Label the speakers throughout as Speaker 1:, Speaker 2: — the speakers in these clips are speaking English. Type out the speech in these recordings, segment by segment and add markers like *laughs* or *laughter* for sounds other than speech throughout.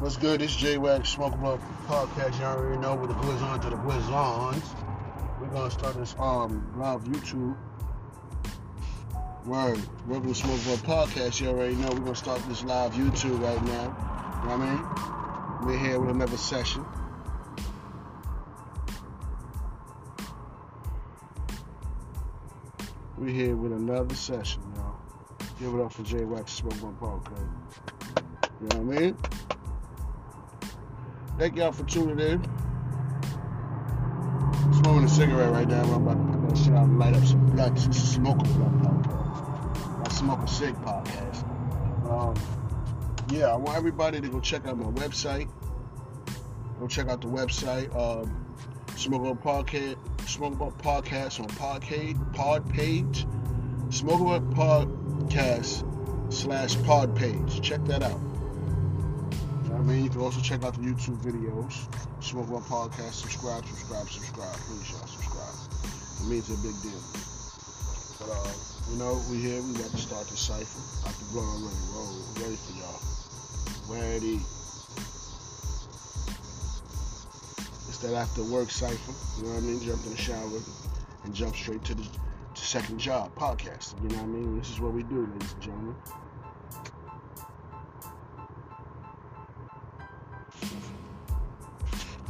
Speaker 1: What's good? It's J Wax Smoke Blunt Podcast. Y'all already know with the Blizz on to the Blizz ons. We're gonna start this um live YouTube. Word. To Smoke Blunt Podcast. You all already know we're gonna start this live YouTube right now. You know what I mean? We're here with another session. We're here with another session, y'all. Give it up for J Wax Smoke Blunt Podcast. You know what I mean? Thank y'all for tuning in. Smoking a cigarette right now. I'm about to put that shit out and light up some blunt. Smoke a blunt podcast. My smoke a cig podcast. Um, yeah, I want everybody to go check out my website. Go check out the website. Um, Smoke Up Podcast. Smoke Up Podcast on Podpage. Pod page. Smoke Up Podcast slash Pod page. Check that out. I mean, you can also check out the YouTube videos. Smoke One Podcast. Subscribe, subscribe, subscribe. Please, y'all, subscribe. It means a big deal. But, uh, you know, we here. We got to start the cipher. I Got the blood already roll. Ready for y'all. Ready. It's that after work cipher. You know what I mean? Jump in the shower and jump straight to the to second job podcast. You know what I mean? This is what we do, ladies and gentlemen.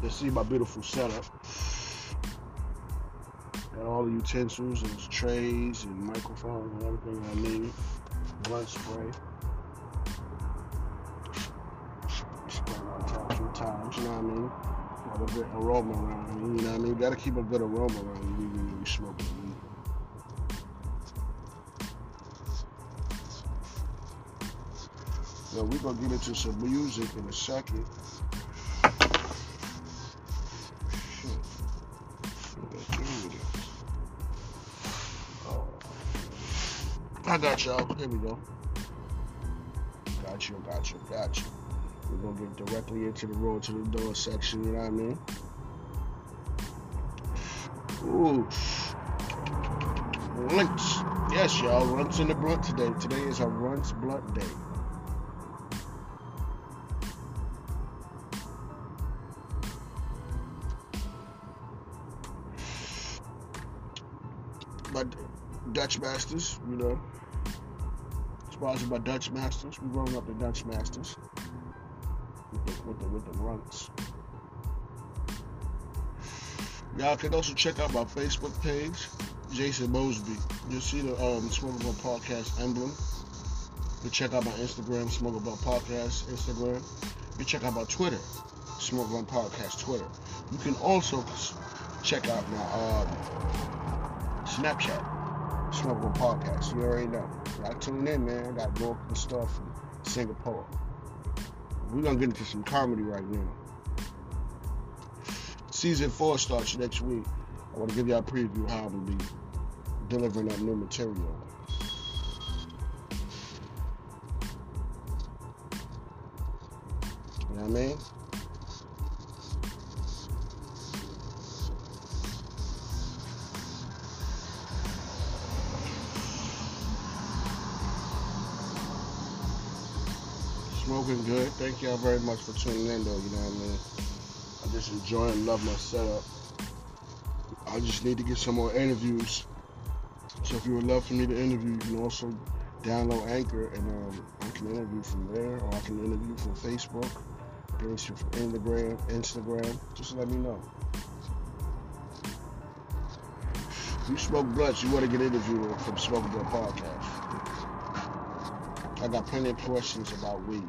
Speaker 1: You see my beautiful setup. Got all the utensils and trays and microphones and everything I need. Blood spray. Spray on top few times, you know what I mean? Got a good aroma around me, you know what I mean? Gotta keep a good aroma around you when you smoke weed. So we're gonna get into some music in a second. I got y'all. Here we go. Got you, got you, got you. We're gonna get directly into the road to the door section, you know what I mean? Ooh. Runts. Yes, y'all. Runts in the blunt today. Today is a runts blunt day. But Dutch Masters, you know. Sponsored by Dutch Masters. We rolling up the Dutch Masters with the with the, with the. Y'all can also check out my Facebook page, Jason Mosby. You'll see the um, Smokable Podcast emblem. You check out my Instagram, Smokable Podcast Instagram. You check out my Twitter, Smokable Podcast Twitter. You can also check out my um, Snapchat. Smokable Podcast. You already know. I tune in, man. Got more good stuff from Singapore. We're gonna get into some comedy right now. Season four starts next week. I want to give y'all a preview how I'm gonna be delivering that new material. You know what I mean? Smoking good. Thank y'all very much for tuning in, though. You know what I mean? I just enjoy and love my setup. I just need to get some more interviews. So if you would love for me to interview, you can also download Anchor and um, I can interview from there, or I can interview from Facebook, interview from Instagram, Instagram. Just let me know. If you smoke blunts, you want to get interviewed from Smoking Blunt Podcast. I got plenty of questions about weed.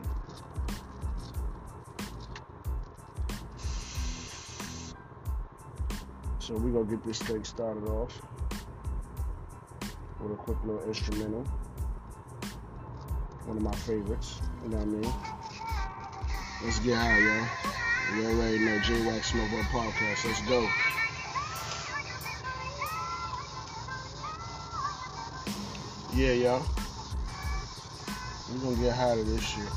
Speaker 1: So we're gonna get this thing started off with a quick little instrumental. One of my favorites, you know what I mean? Let's get high, y'all. You already know J Wax Smoke Podcast. Let's go. Yeah, y'all. We're gonna get high to this shit.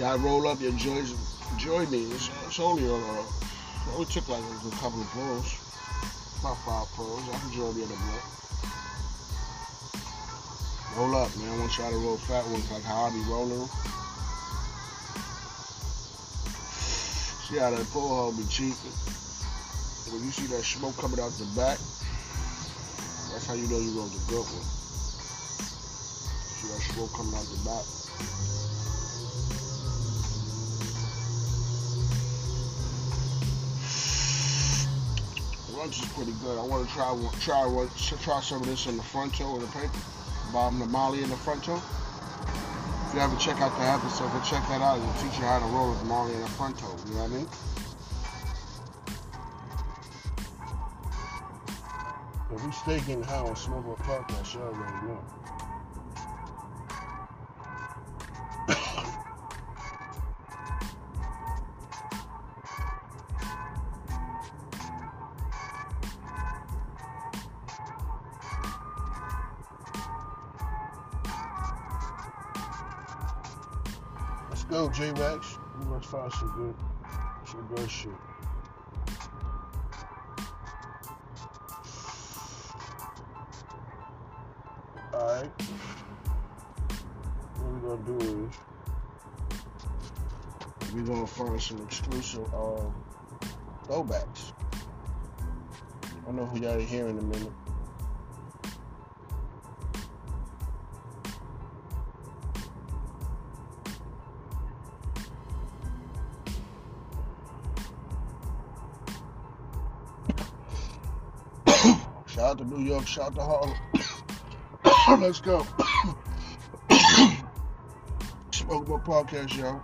Speaker 1: Y'all roll up your joints, me. It's, only a, uh, it only took like a couple of pulls, about five pulls. I can in a blunt. Roll up, man. I want y'all to roll fat ones like how I be rolling. See how that pull hole be cheap. When you see that smoke coming out the back, that's how you know you rolled a good one. See that smoke coming out the back. Lunch is pretty good. I want to try try try some of this in the front toe of the paper. Bob the Molly in the front toe. If you haven't checked out the episode, go check that out. It'll teach you how to roll with Molly in the front toe. You know what I mean? If we stay high on Smoke a Podcast, you already know. We must find some good, some good shit. Alright. What we're gonna do is we're gonna find some exclusive um, throwbacks. I know who y'all here in a minute. Shout out to Harlem. Let's go. *coughs* Smoke More Podcast, y'all.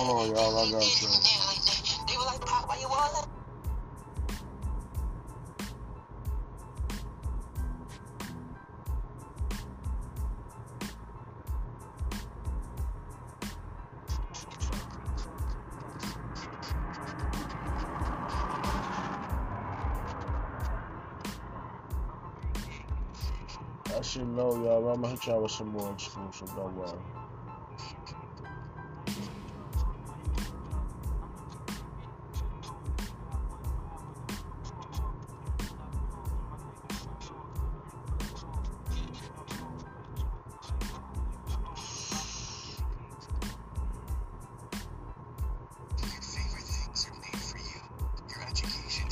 Speaker 2: Oh,
Speaker 1: Hold on, y'all. I got you.
Speaker 2: Up?
Speaker 1: That shit y'all. I'm gonna hit y'all with some more exclusive. Don't worry.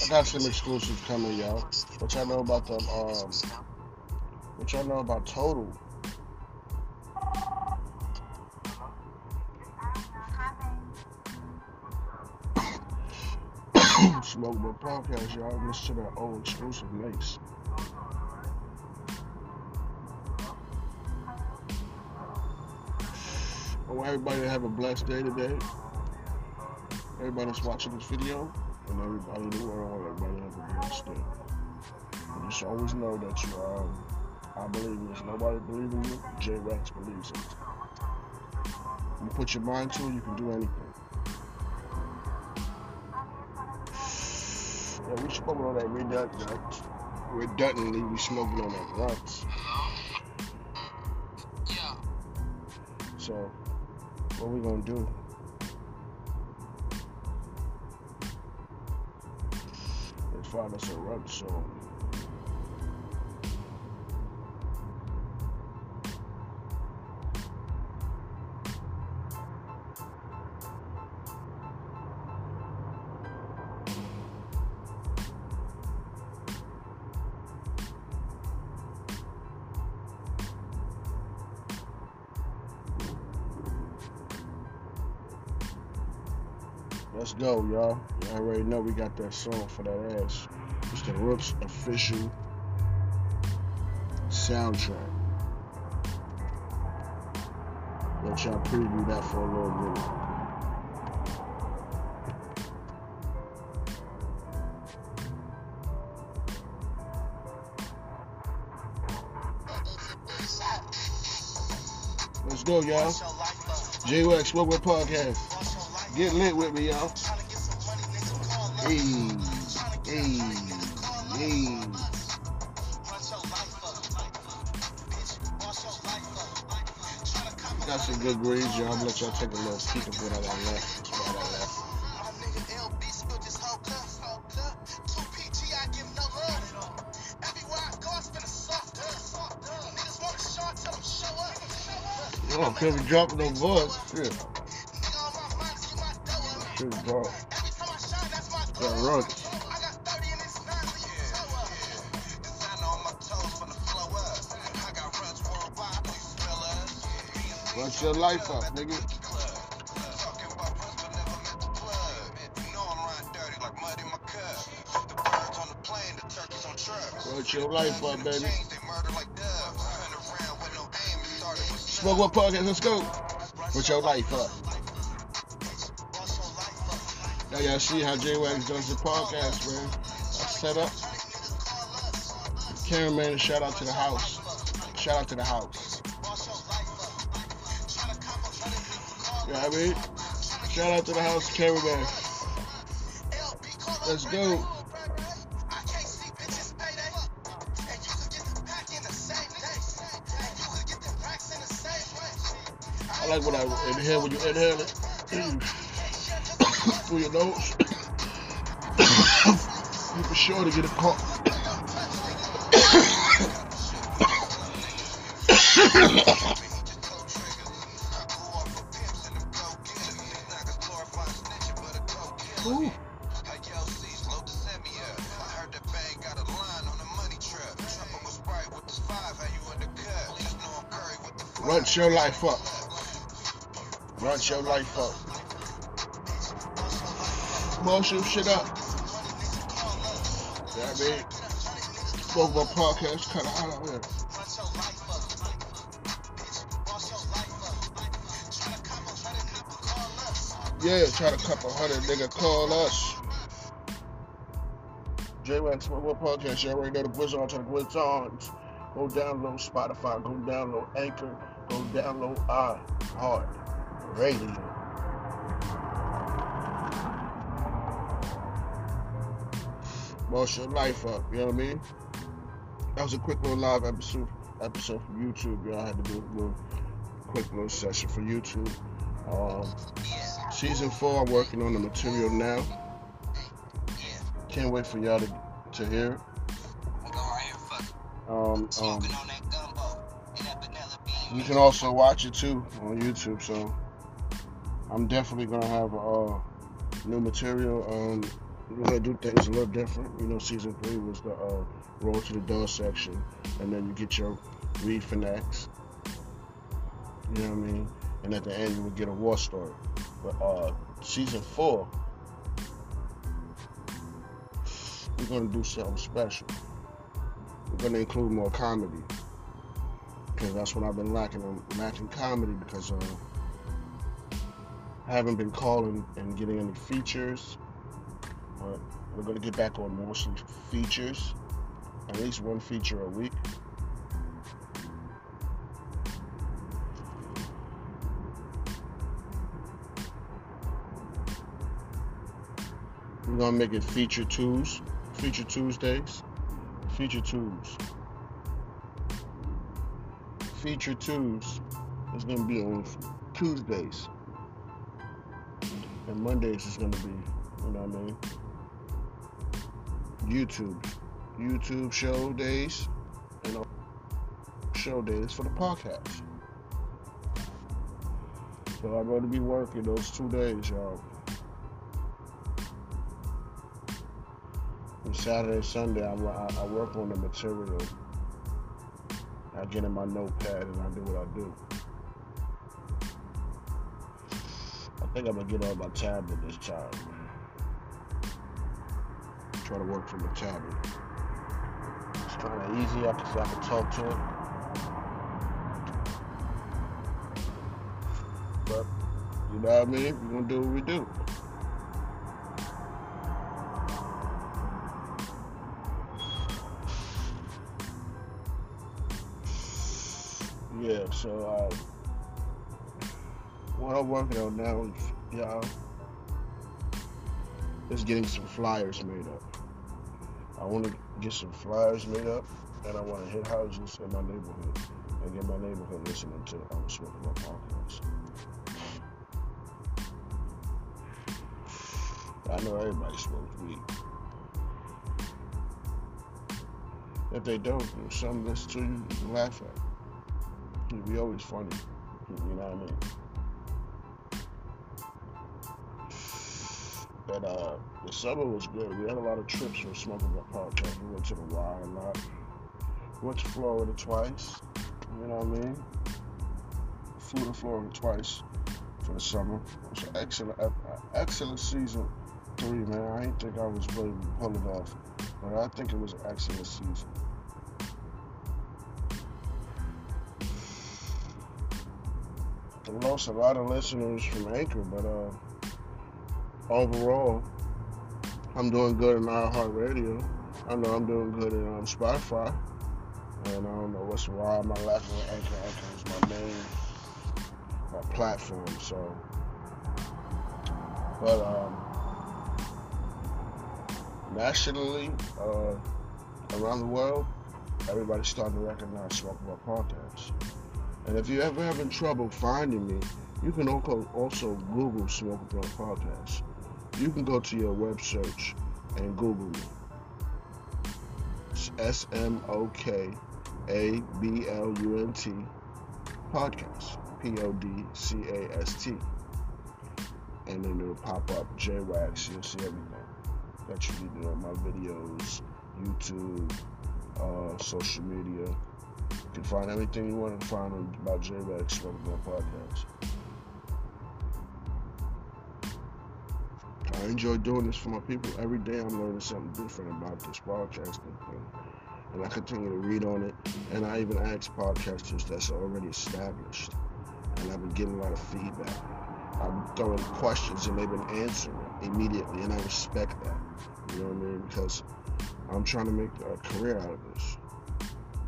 Speaker 1: I got some exclusives coming, y'all. What y'all know about them? Um, what y'all know about Total? *coughs* Smoke Book Podcast, y'all. Listen to that old exclusive mix. I want everybody to have a blessed day today. Everybody that's watching this video, and everybody in the world, everybody have a blessed day. And just always know that you are. I believe in this. Nobody believes in you. J Rex believes in it. You put your mind to it, you can do anything. Yeah, we smoking on that redundant. Redundantly, we smoking on that blunts.
Speaker 3: Yeah.
Speaker 1: So, what we gonna do? Find us a run song. Let's go, y'all. You already know we got that song for that ass. It's the Rooks official soundtrack. Let y'all preview that for a little
Speaker 3: shot.
Speaker 1: Let's go, y'all. J Wax Smoke Podcast. Get lit with me, y'all. Hey, hey, hey. Got some good grades, y'all. I'm gonna let y'all take a little peek of what I got left. Oh, Kevin dropping no voice. Shit. Shit, drop. Run. Watch your life up, nigga. Watch your life up, baby. Smoke What Podcast, let's go. Watch your life up. Now y'all see how J Wax does the podcast, man. I set up. Cameraman, shout out to the house. Shout out to the house. You know what I mean? Shout out to the house cameraman. Let's go. I like when I inhale when you inhale it *clears throat* through your nose. you for sure to get a call. Run your life up. Run your life up. Motion shit up. You know what I mean? Spoke about podcast, kind of out here. Yeah, try to cup a hundred, nigga. Call us. J Wax Smoke Podcast. You already know the on to the on. Go download Spotify. Go download Anchor. Go download I Heart Radio. Boss your life up, you know what I mean? That was a quick little live episode episode from YouTube. Y'all had to do a little quick little session for YouTube. Um, season four, I'm working on the material now. Can't wait for y'all to, to hear. Um, um, you can also watch it too on YouTube. So I'm definitely gonna have uh, new material. Um, we're gonna do things a little different. You know, season three was the uh, roll to the door section, and then you get your read for next. You know what I mean? And at the end, you would get a war story. But uh, season four, we're gonna do something special. We're gonna include more comedy because that's what I've been lacking. I'm lacking comedy because uh, I haven't been calling and getting any features. But we're gonna get back on mostly features, at least one feature a week. We're gonna make it feature twos, feature Tuesdays, feature twos. Feature twos is gonna be on Tuesdays, and Mondays is gonna be, you know what I mean, YouTube, YouTube show days, and show days for the podcast. So I'm going to be working those two days, y'all. Saturday, Sunday, I, I, I work on the material. I get in my notepad and I do what I do. I think I'm gonna get on my tablet this time. Try to work from the tablet. It's kind of easy. I can, I can talk to it. But you know what I mean? We're gonna do what we do. Yeah, so uh, what I'm working on now is, y'all, is getting some flyers made up. I want to get some flyers made up, and I want to hit houses in my neighborhood and get my neighborhood listening to I'm Smoking My podcast. I know everybody smokes weed. If they don't, something listen to you, you can laugh at. It'd be always funny. You know what I mean? But uh, the summer was good. We had a lot of trips for Smoking Up Podcast. We went to the Y a lot. Went to Florida twice. You know what I mean? Flew to Florida twice for the summer. It was an excellent, uh, excellent season three, man. I didn't think I was really pull it off, but I think it was an excellent season. I lost a lot of listeners from Anchor, but uh, overall, I'm doing good in iHeartRadio. I know I'm doing good in um, Spotify, and I don't know what's why my laughing with Anchor. Anchor is my main my platform, so. But um, nationally, uh, around the world, everybody's starting to recognize Smoke About Podcast. And if you're ever having trouble finding me, you can also, also Google Smoke About Podcast. You can go to your web search and Google me. S M O K A B L U N T podcast. P O D C A S T. And then it'll pop up J Wax. You'll see everything that you need to know my videos, YouTube, uh, social media. You can find everything you want to find about J Wax Smoking Blunt Podcast. I enjoy doing this for my people. Every day I'm learning something different about this podcasting thing. And I continue to read on it. And I even ask podcasters that's already established. And I've been getting a lot of feedback. I'm throwing questions and they've been answering immediately. And I respect that. You know what I mean? Because I'm trying to make a career out of this.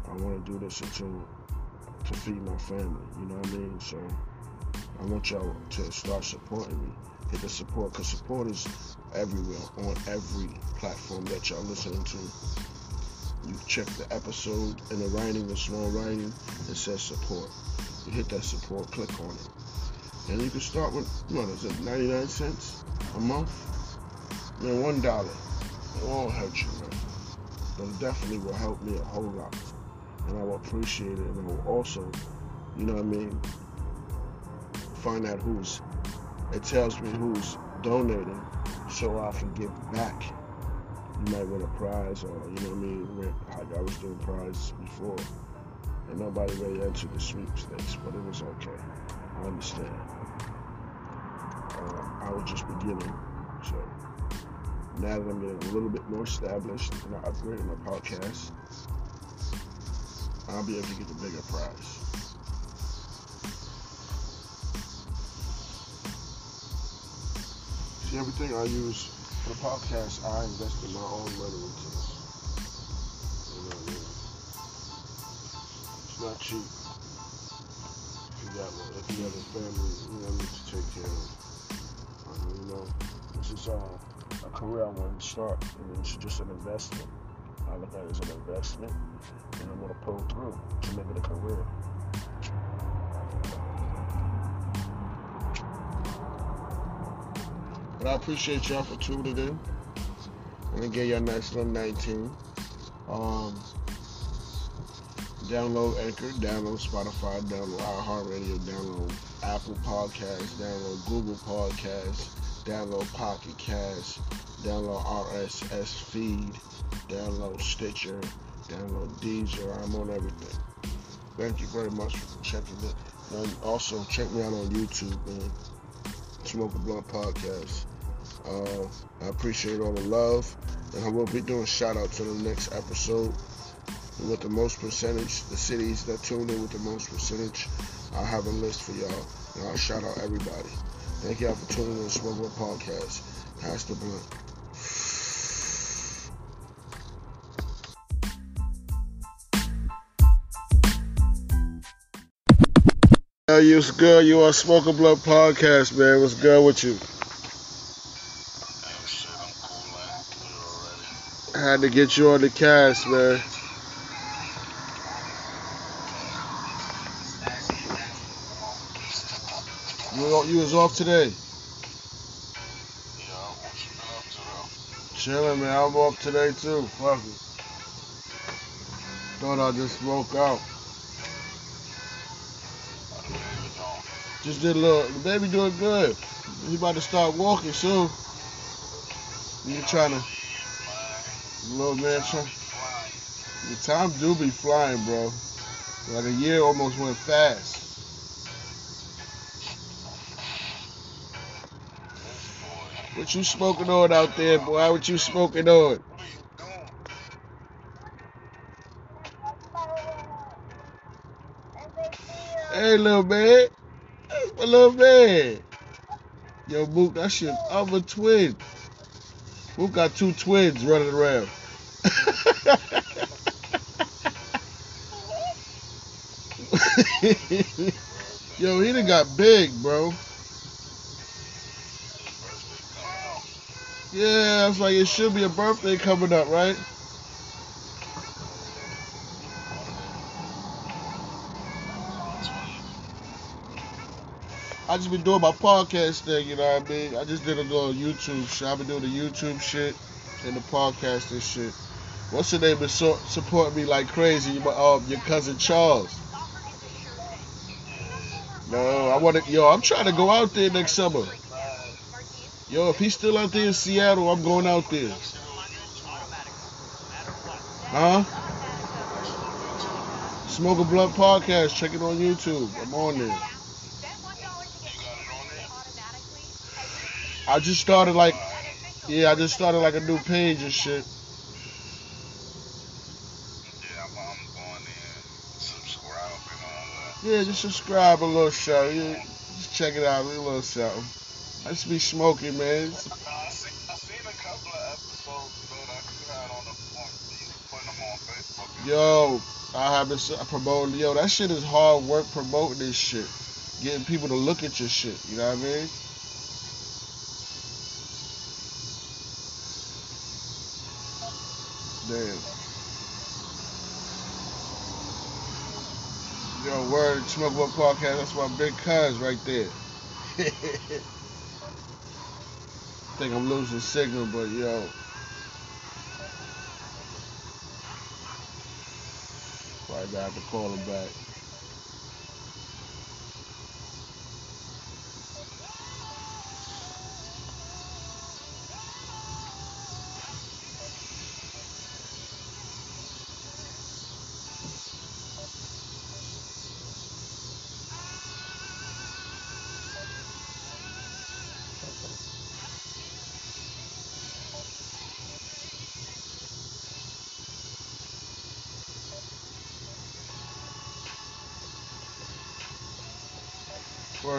Speaker 1: I want to do this until to feed my family. You know what I mean? So I want y'all to start supporting me. Hit the support because support is everywhere on every platform that y'all listening to. You check the episode in the writing, the small writing, it says support. You hit that support, click on it. And you can start with, what is it, 99 cents a month? Man, one dollar. It won't hurt you, man. But it definitely will help me a whole lot. And I will appreciate it. And I will also, you know what I mean, find out who's, it tells me who's donating so I can give back. You might win a prize or, you know what I mean, like I was doing prizes before. And nobody really entered the sweepstakes, but it was okay. I understand. Uh, I was just beginning, so now that I'm getting a little bit more established and I upgraded my podcast, I'll be able to get the bigger prize. Everything I use for the podcast, I invest in my own money into. You know what I mean? It's not cheap. If you got one, if you have a family, you know, need to take care of. I mean, you know, this is uh, a career I want to start. Mean, it's just an investment. I look at it as an investment, and I'm to pull through to make it a career. I appreciate y'all for tuning in. I'm gonna get y'all nice little 19. Um, download Anchor, download Spotify, download iHeartRadio, download Apple Podcasts, download Google Podcasts, download Pocket Cast, download RSS Feed, download Stitcher, download Deezer. I'm on everything. Thank you very much for checking it. And also check me out on YouTube, man. Smoke a Blunt Podcast. Uh, I appreciate all the love, and I will be doing shout outs in the next episode. With the most percentage, the cities that tune in with the most percentage, I'll have a list for y'all, and I'll shout out everybody. Thank y'all for tuning in to Smoke Podcast. Pass the blunt. yo, was good. You are Smoker Blood podcast, man. What's good with you?
Speaker 3: Oh shit, I'm cool, man. You already.
Speaker 1: I had to get you on the cast, man. You, you was off today.
Speaker 3: Yeah, what you up?
Speaker 1: Chilling, man. I'm off today too. Fuck it. Thought I just woke out.
Speaker 3: How the baby doing?
Speaker 1: Just did a little. The baby doing good. He about to start walking soon. You trying to, little man, trying. The time do be flying, bro. Like a year almost went fast. What you smoking on out there, boy? What you smoking on? Hey, little man. That's my little man. Yo, Mook, that shit, I'm a twin. Mook got two twins running around. *laughs* Yo, he done got big, bro. Yeah, it's like, it should be a birthday coming up, right? I just been doing my podcast thing, you know what I mean? I just did a little YouTube shit. I've been doing the YouTube shit and the podcast and shit. What's her name so, supporting me like crazy? Um, your cousin Charles. No, I want to. Yo, I'm trying to go out there next summer. Yo, if he's still out there in Seattle, I'm going out there. Huh? Smoke a Blunt podcast. Check it on YouTube. I'm on there? I just started like, yeah, I just started like a new page and shit.
Speaker 3: Yeah, I'm, I'm going in, subscribe and all that.
Speaker 1: Yeah, just subscribe a little show. Yeah, just check it out, a little something. I just be smoking, man. It's-
Speaker 3: I seen, I seen a couple of episodes that you had on the you putting them on Facebook.
Speaker 1: Yo, I have been s- promoting. Yo, that shit is hard work promoting this shit. Getting people to look at your shit. You know what I mean? Damn. Yo, word, Smoke One Podcast. That's my big cuz right there. I *laughs* Think I'm losing signal, but yo. Probably have to call him back.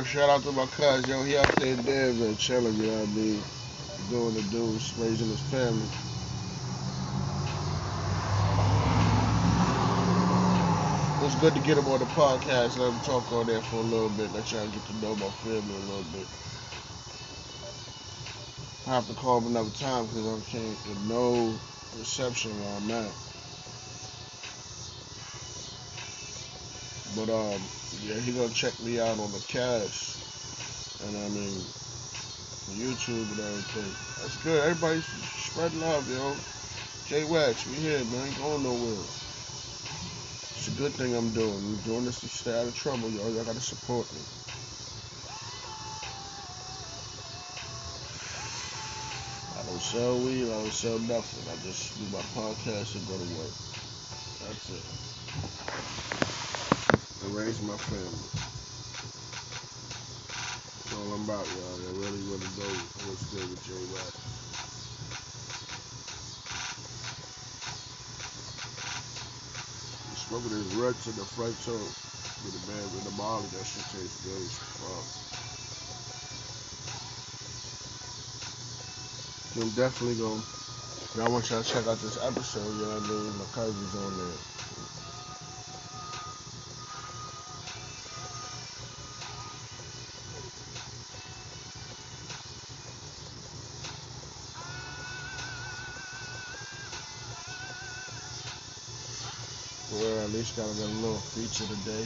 Speaker 1: Shout out to my cousin, yo, he out there in Denver chilling, you know what I mean? Doing the dudes, raising his family. It was good to get him on the podcast, let him talk on there for a little bit, let y'all get to know my family a little bit. I have to call him another time because I can't get no reception where I'm at. But um, yeah, he gonna check me out on the cash, and I mean, YouTube and everything. That's good. Everybody spread love, yo. J Wax, we here, man. Ain't going nowhere. It's a good thing I'm doing. I'm doing this to stay out of trouble, yo. Y'all gotta support me. I don't sell weed. I don't sell nothing. I just do my podcast and go to work. That's it. Raise my family. That's all I'm about, y'all. I really want to know what's good with J Wax. Smoking his ruts in the front toe with the man with the molly, that shit tastes good as fuck. I'm definitely to, I want y'all to check out this episode, you know what I mean? My cousin's on there. At least got a little feature today.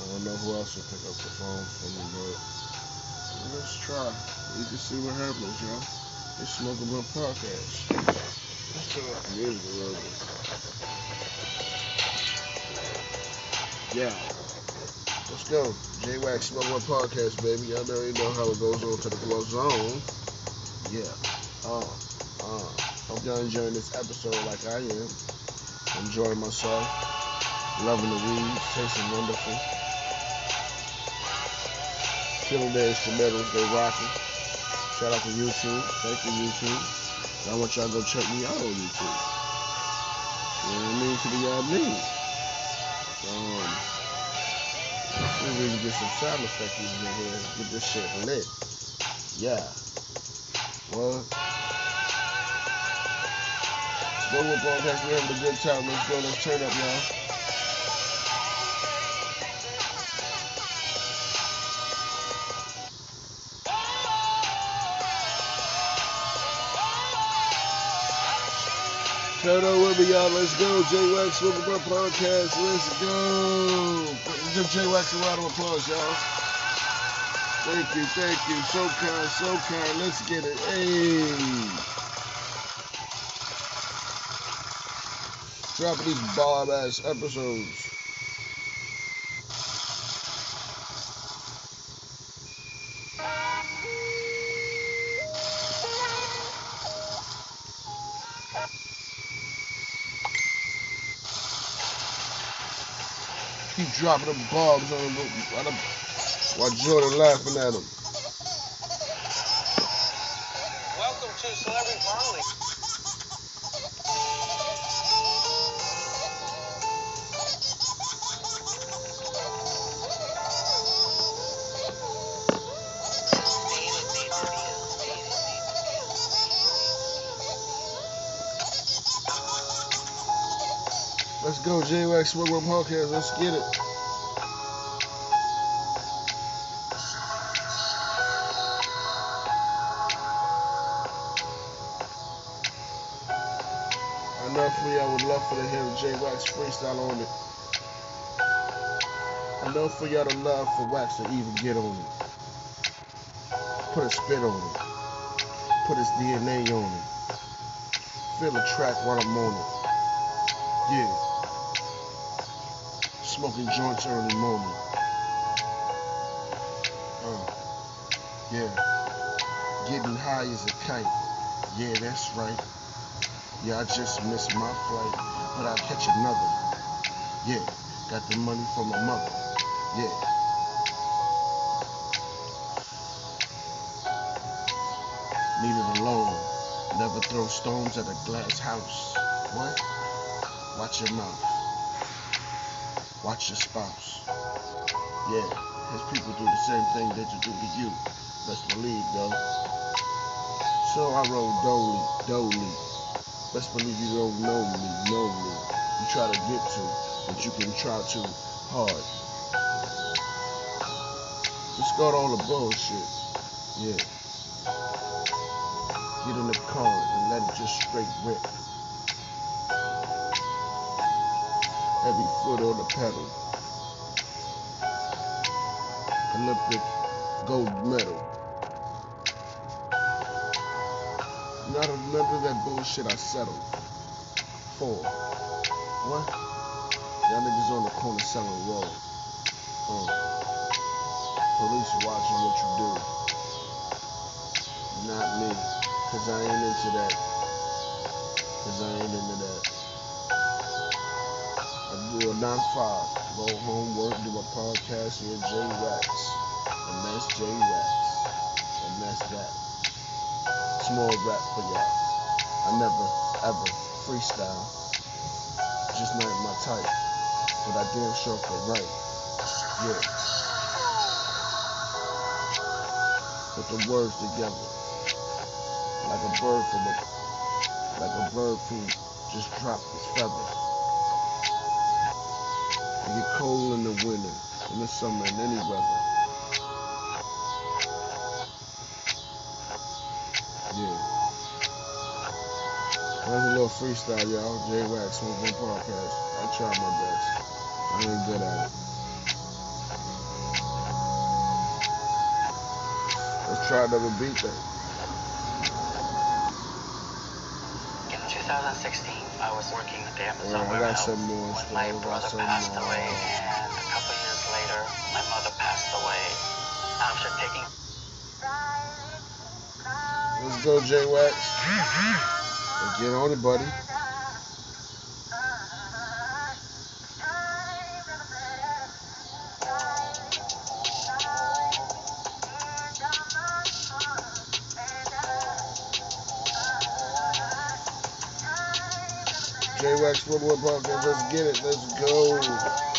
Speaker 1: I don't know who else will pick up the phone for me, but let's try. We can see what happens, y'all. It's Smoking Blunt Podcast. Let's little bit. Yeah. Let's go. J-Wax Smoking Blunt Podcast, baby. Y'all already know how it goes on to the Glow Zone. Yeah. Uh, uh. Hope y'all enjoying this episode like I am. Enjoying myself. Loving the weeds. Tasting wonderful. The instrumentals. They rocking. Shout out to YouTube. Thank you, YouTube. And I want y'all to go check me out on YouTube. You know what I mean? To the y'all need. Um, we can get some sound effects in here. Get this shit lit. Yeah. What? Global Broadcast, we're having a good time. Let's go. Let's turn up, y'all. Turn up with me, y'all. Let's go. J Wax Swivel Butt Podcast. Let's go. Give J Wax a round of applause, y'all. Thank you, thank you. So kind, so kind. Let's get it. Hey. Dropping these bomb ass episodes. Keep dropping them bombs on him while, Jordan laughing at him. Wax Smoke Room Podcast. Let's get it. I know for I would love for to hear J Wax freestyle on it. I know for y'all to love for Wax to even get on it. Put a spit on it. Put his DNA on it. Feel the track while I'm on it. Yeah. Smoking joints early morning. Uh, yeah. Getting high as a kite. Yeah, that's right. Yeah, I just missed my flight, but I'll catch another. Yeah, got the money from my mother. Yeah. Leave it alone. Never throw stones at a glass house. What? Watch your mouth. Watch your spouse. Yeah, his people do the same thing that you do to you. Best believe, though. So I roll dolly, dolly. Best believe you don't know me, know me. You try to get to, but you can try too hard. Discard all the bullshit. Yeah. Get in the car and let it just straight rip. Heavy foot on the pedal. Olympic gold medal. Not of that bullshit I settled for. What? Y'all niggas on the corner selling raw. Uh, police watching what you do. Not me. Cause I ain't into that. Cause I ain't into that. Do a 9 5. Go home, work, do my podcast here, J Wax. And that's J Wax. And that's that. Small rap for y'all. I never, ever freestyle. Just not my type. But I damn sure can write. Yeah. Put the words together. Like a bird from a, like a bird who just dropped his feather. It get cold in the winter, in the summer, in any weather. Yeah. That's a little freestyle, y'all. J Wax Smoke One Podcast. I tried my best. I ain't good at it. Let's try another beat then.
Speaker 4: In 2016, I was working at the Amazon
Speaker 1: got
Speaker 4: warehouse
Speaker 1: some more
Speaker 4: when my brother passed
Speaker 1: more.
Speaker 4: away, and a couple years later, my mother passed away. After taking
Speaker 1: Let's go, J Wax. Get on it, buddy. J Wax One Podcast. Let's get it. Let's go.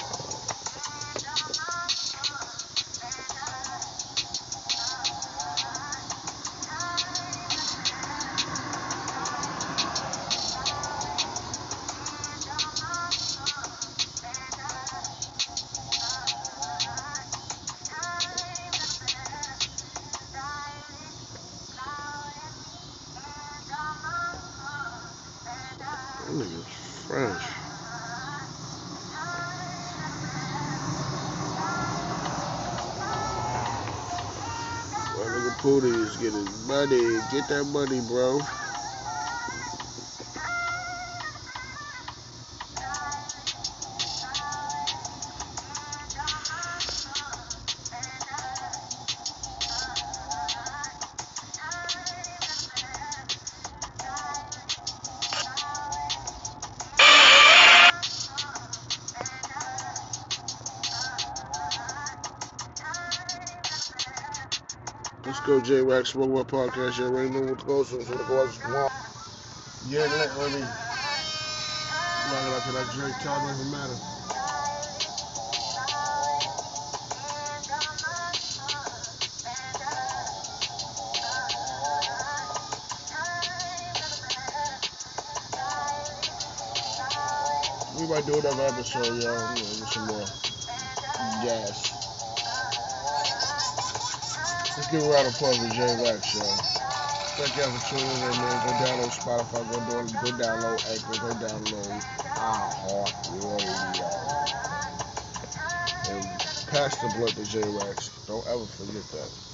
Speaker 1: Money. Get that money, bro. Go, J Wax One Podcast. You already know what goes. So the goes on. Yeah, let me. Right about to that Drake talk doesn't matter. We might do another episode, y'all. Some more gas. Let's give a round of applause to J Wax, y'all. Thank y'all for tuning in, man. Go download Spotify, go, do, go download Anchor, go download iHeartRadio. And pass the blunt to J Wax. Don't ever forget that.